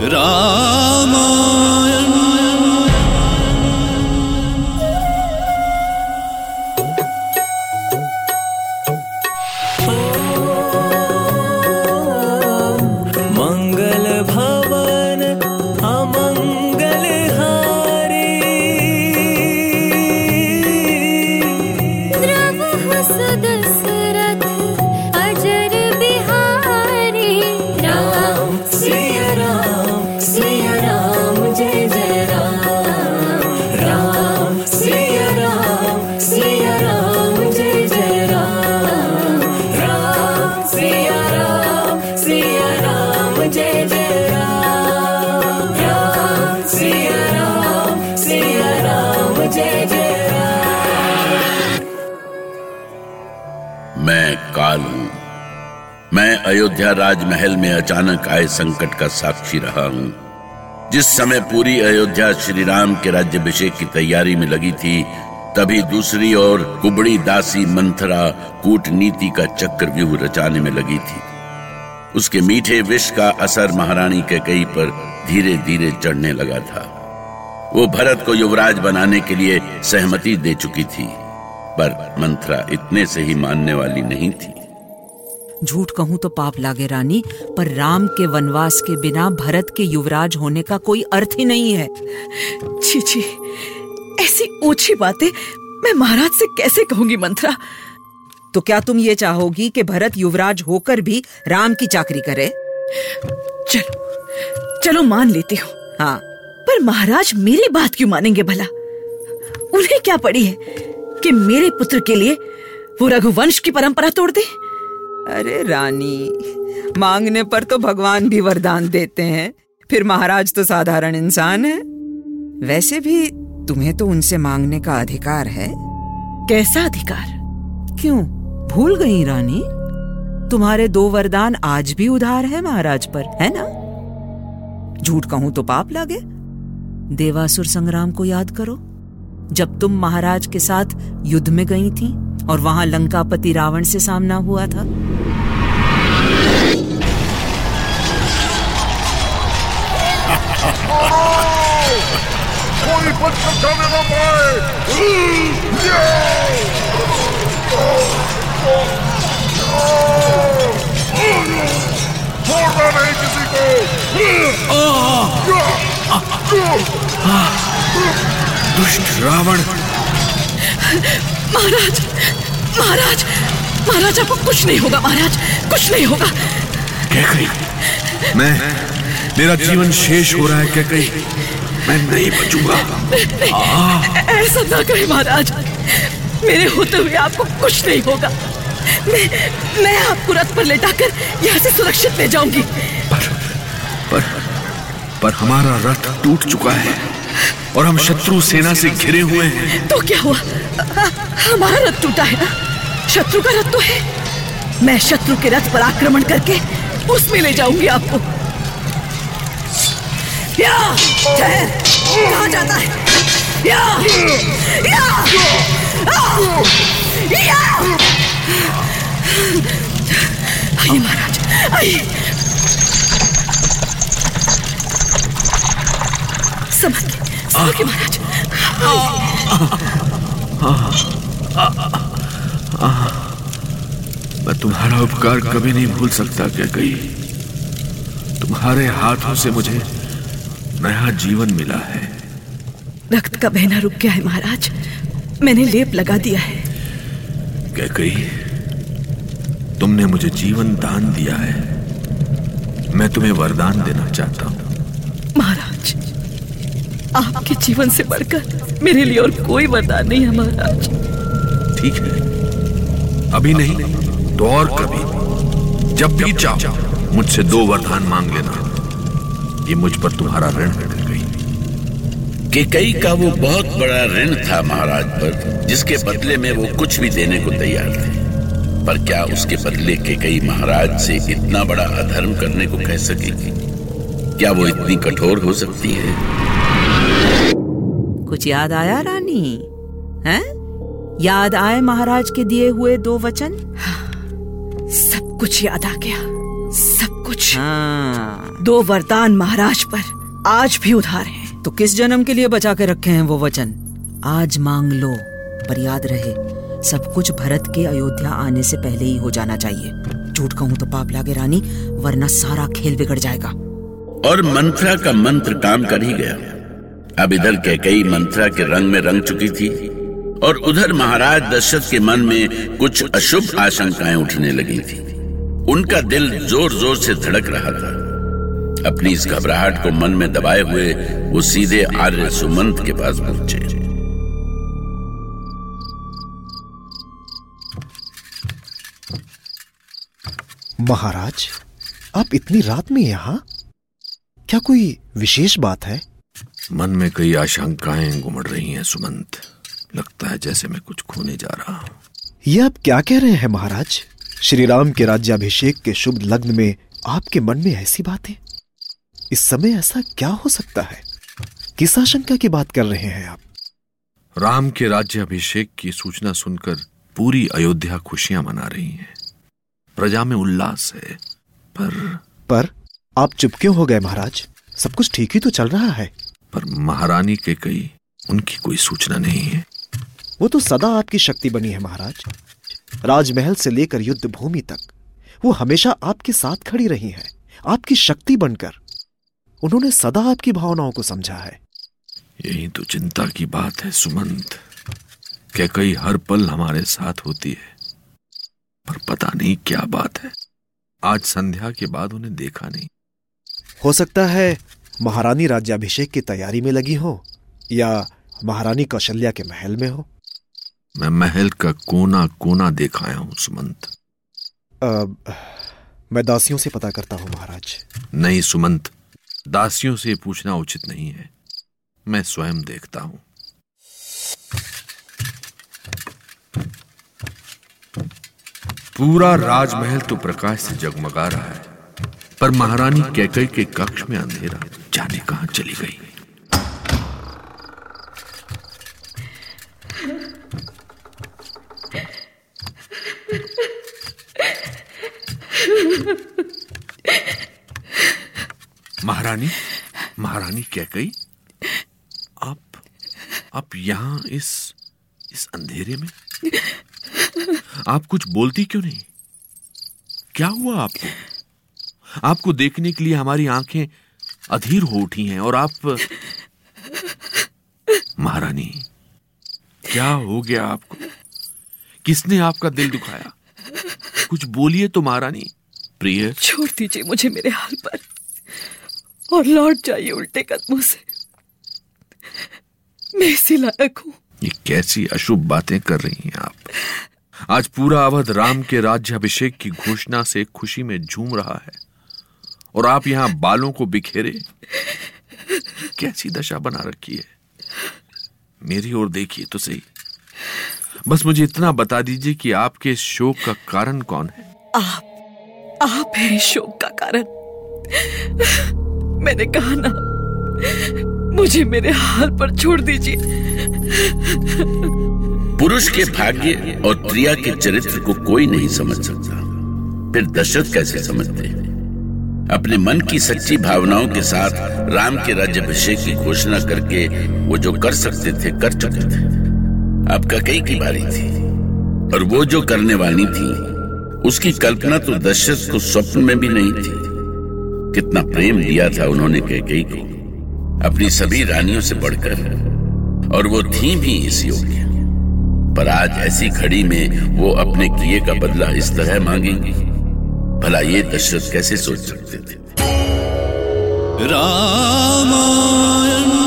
रामायण मैं अयोध्या राजमहल में अचानक आए संकट का साक्षी रहा हूँ। जिस समय पूरी अयोध्या श्री राम के राज्यभिषेक की तैयारी में लगी थी, तभी दूसरी ओर कुबड़ी दासी मंथरा कूटनीति का चक्र व्यूह रचाने में लगी थी। उसके मीठे विष का असर महारानी कैकई पर धीरे धीरे चढ़ने लगा था। वो भरत को युवराज बनाने के लिए सहमति दे चुकी थी, पर मंथरा इतने से ही मानने वाली नहीं थी। झूठ कहूँ तो पाप लागे रानी पर राम के वनवास के बिना भरत के युवराज होने का कोई अर्थ ही नहीं है। छी छी ऐसी ऊँची बातें मैं महाराज से कैसे कहूँगी मंत्रा? तो क्या तुम ये चाहोगी कि भरत युवराज होकर भी राम की चाकरी करे? चलो चलो मान लेती हूँ। हाँ। पर महाराज मेरी बात क्यों मानेंगे भला? उन्हें क्या पड़ी है कि मेरे पुत्र के लिए वो रघुवंश की परंपरा तोड़ दे? अरे रानी मांगने पर तो भगवान भी वरदान देते हैं। फिर महाराज तो साधारण इंसान है। वैसे भी तुम्हें तो उनसे मांगने का अधिकार है। कैसा अधिकार? क्यों? भूल गई रानी। तुम्हारे दो वरदान आज भी उधार है महाराज पर है ना? झूठ कहूँ तो पाप लागे। देवासुर संग्राम को याद करो जब तुम महाराज के साथ युद्ध में गई थी और वहाँ लंकापति रावण से सामना हुआ था। कोई बच ना छोड़ना नहीं किसी को। दुष्ट रावण। महाराज महाराज महाराज आपको कुछ नहीं होगा महाराज कुछ नहीं होगा। कैकई मैं मेरा जीवन शेष हो रहा है कैकई। मैं नहीं बचूँगा। ऐसा ना करें महाराज। मेरे होते हुए आपको कुछ नहीं होगा। मैं मैं आपको रथ पर लेटाकर यहाँ से सुरक्षित ले जाऊँगी। पर पर पर हमारा रथ टूट चुका है। और हम शत्रु सेना से घिरे हुए हैं। तो क्या हुआ? हमारा रथ टूटा है ना? शत्रु का रथ तो है। मैं शत्रु के रथ पर आक्रमण करके उसमें ले जाऊँगी आपको। या! जाता है? या! या! या! आइए महाराज, आइए। समझ गए महाराज मैं तुम्हारा उपकार कभी नहीं भूल सकता क्या कही तुम्हारे हाथों से मुझे नया जीवन मिला है। रक्त का बहना रुक गया है महाराज। मैंने लेप लगा दिया है। क्या कही तुमने मुझे जीवन दान दिया है। मैं तुम्हें वरदान देना चाहता हूँ। महाराज आपके जीवन से बढ़कर मेरे लिए और कोई वरदान नहीं है, महाराज। ठीक है। अभी नहीं तो और कभी जब भी चाहो मुझसे दो वरदान मांग लेना। ये मुझ पर तुम्हारा ऋण गई केकई का वो बहुत बड़ा ऋण था, महाराज, पर जिसके बदले में वो कुछ भी देने को तैयार थे। पर क्या उसके बदले केकई महाराज से इतना बड़ा अधर्म करने को कह सकेगी? क्या वो इतनी कठोर हो सकती है? कुछ याद आया रानी? हैं? याद आए महाराज के दिए हुए दो वचन? सब कुछ याद आ गया। सब कुछ। हाँ। दो वरदान महाराज पर आज भी उधार हैं। तो किस जन्म के लिए बचा के रखे हैं वो वचन? आज मांग लो पर याद रहे सब कुछ भरत के अयोध्या आने से पहले ही हो जाना चाहिए। झूठ कहूँ तो पाप लागे रानी वरना सारा खेल बिगड़ जाएगा। और मंत्रा का मंत्र काम कर ही गया। अब इधर कैकई मंत्रा के रंग में रंग चुकी थी और उधर महाराज दशरथ के मन में कुछ अशुभ आशंकाएँ उठने लगी थी। उनका दिल ज़ोर ज़ोर से धड़क रहा था। अपनी इस घबराहट को मन में दबाए हुए वो सीधे आर्य सुमंत के पास पहुँचे। महाराज, आप इतनी रात में यहाँ? क्या कोई विशेष बात है? मन में कई आशंकाएँ गुमड़ रही हैं सुमंत। लगता है जैसे मैं कुछ खोने जा रहा हूँ। ये आप क्या कह रहे हैं महाराज? श्री राम के राज्याभिषेक के शुभ लग्न में आपके मन में ऐसी बातें? इस समय ऐसा क्या हो सकता है? किस आशंका की बात कर रहे हैं आप? राम के राज्य अभिषेक की सूचना सुनकर पूरी अयोध्या खुशियाँ मना रही है। प्रजा में उल्लास है पर पर आप चुप क्यों हो गए महाराज? सब कुछ ठीक ही तो चल रहा है। पर महारानी के कई उनकी कोई सूचना नहीं है। वो तो सदा आपकी शक्ति बनी है महाराज। राजमहल से लेकर युद्ध भूमि तक वो हमेशा आपके साथ खड़ी रही हैं आपकी शक्ति बनकर। उन्होंने सदा आपकी भावनाओं को समझा है। यही तो चिंता की बात है सुमंत। क्या कई हर पल हमारे साथ होती है पर पता नहीं क्या बात है। आज संध्या के बाद उन्हें देखा नहीं। हो सकता है महारानी राज्याभिषेक की तैयारी में लगी हो या महारानी कौशल्या के महल में हो? मैं महल का कोना कोना देखाया हूँ सुमंत। अब मैं दासियों से पता करता हूँ महाराज। नहीं सुमंत दासियों से पूछना उचित नहीं है। मैं स्वयं देखता हूँ। पूरा राजमहल तो प्रकाश से जगमगा रहा है पर महारानी कैकई के कक्ष में अंधेरा जाने कहाँ चली गई? महारानी महारानी कैकई आप आप यहाँ इस इस अंधेरे में? आप कुछ बोलती क्यों नहीं? क्या हुआ आपको? आपको देखने के लिए हमारी आँखें अधीर हो उठी हैं और आप महारानी क्या हो गया आपको? किसने आपका दिल दुखाया? कुछ बोलिए तो महारानी प्रिय। छोड़ दीजिए मुझे मेरे हाल पर। और लौट जाइए उल्टे कदमों से। मैं इसी लायक हूँ। ये कैसी अशुभ बातें कर रही हैं आप। आज पूरा अवध राम के राज्य अभिषेक की घोषणा से खुशी में झूम रहा है। और आप यहाँ बालों को बिखेरे कैसी दशा बना रखी है? मेरी ओर देखिए तो सही। बस मुझे इतना बता दीजिए कि आपके इस शोक का कारण कौन है? आप आप हैं शोक का कारण। मैंने कहा ना मुझे मेरे हाल पर छोड़ दीजिए। पुरुष के भाग्य और प्रिया के चरित्र को कोई नहीं समझ सकता। फिर दशरथ कैसे समझते हैं? अपने मन की सच्ची भावनाओं के साथ राम के राज्याभिषेक की घोषणा करके वो जो कर सकते थे, कर चुके थे। अब कई की बारी थी। और वो जो करने वाली थी, उसकी कल्पना तो दशरथ को स्वप्न में भी नहीं थी। कितना प्रेम दिया था उन्होंने कैकई को, अपनी सभी रानियों से बढ़कर। और वो थी भी इस योग्य। पर आज ऐसी घड़ी में वो अपने किए का बदला इस तरह मांगेंगी। भला ये दशरथ कैसे सोच सकते थे? रामायण।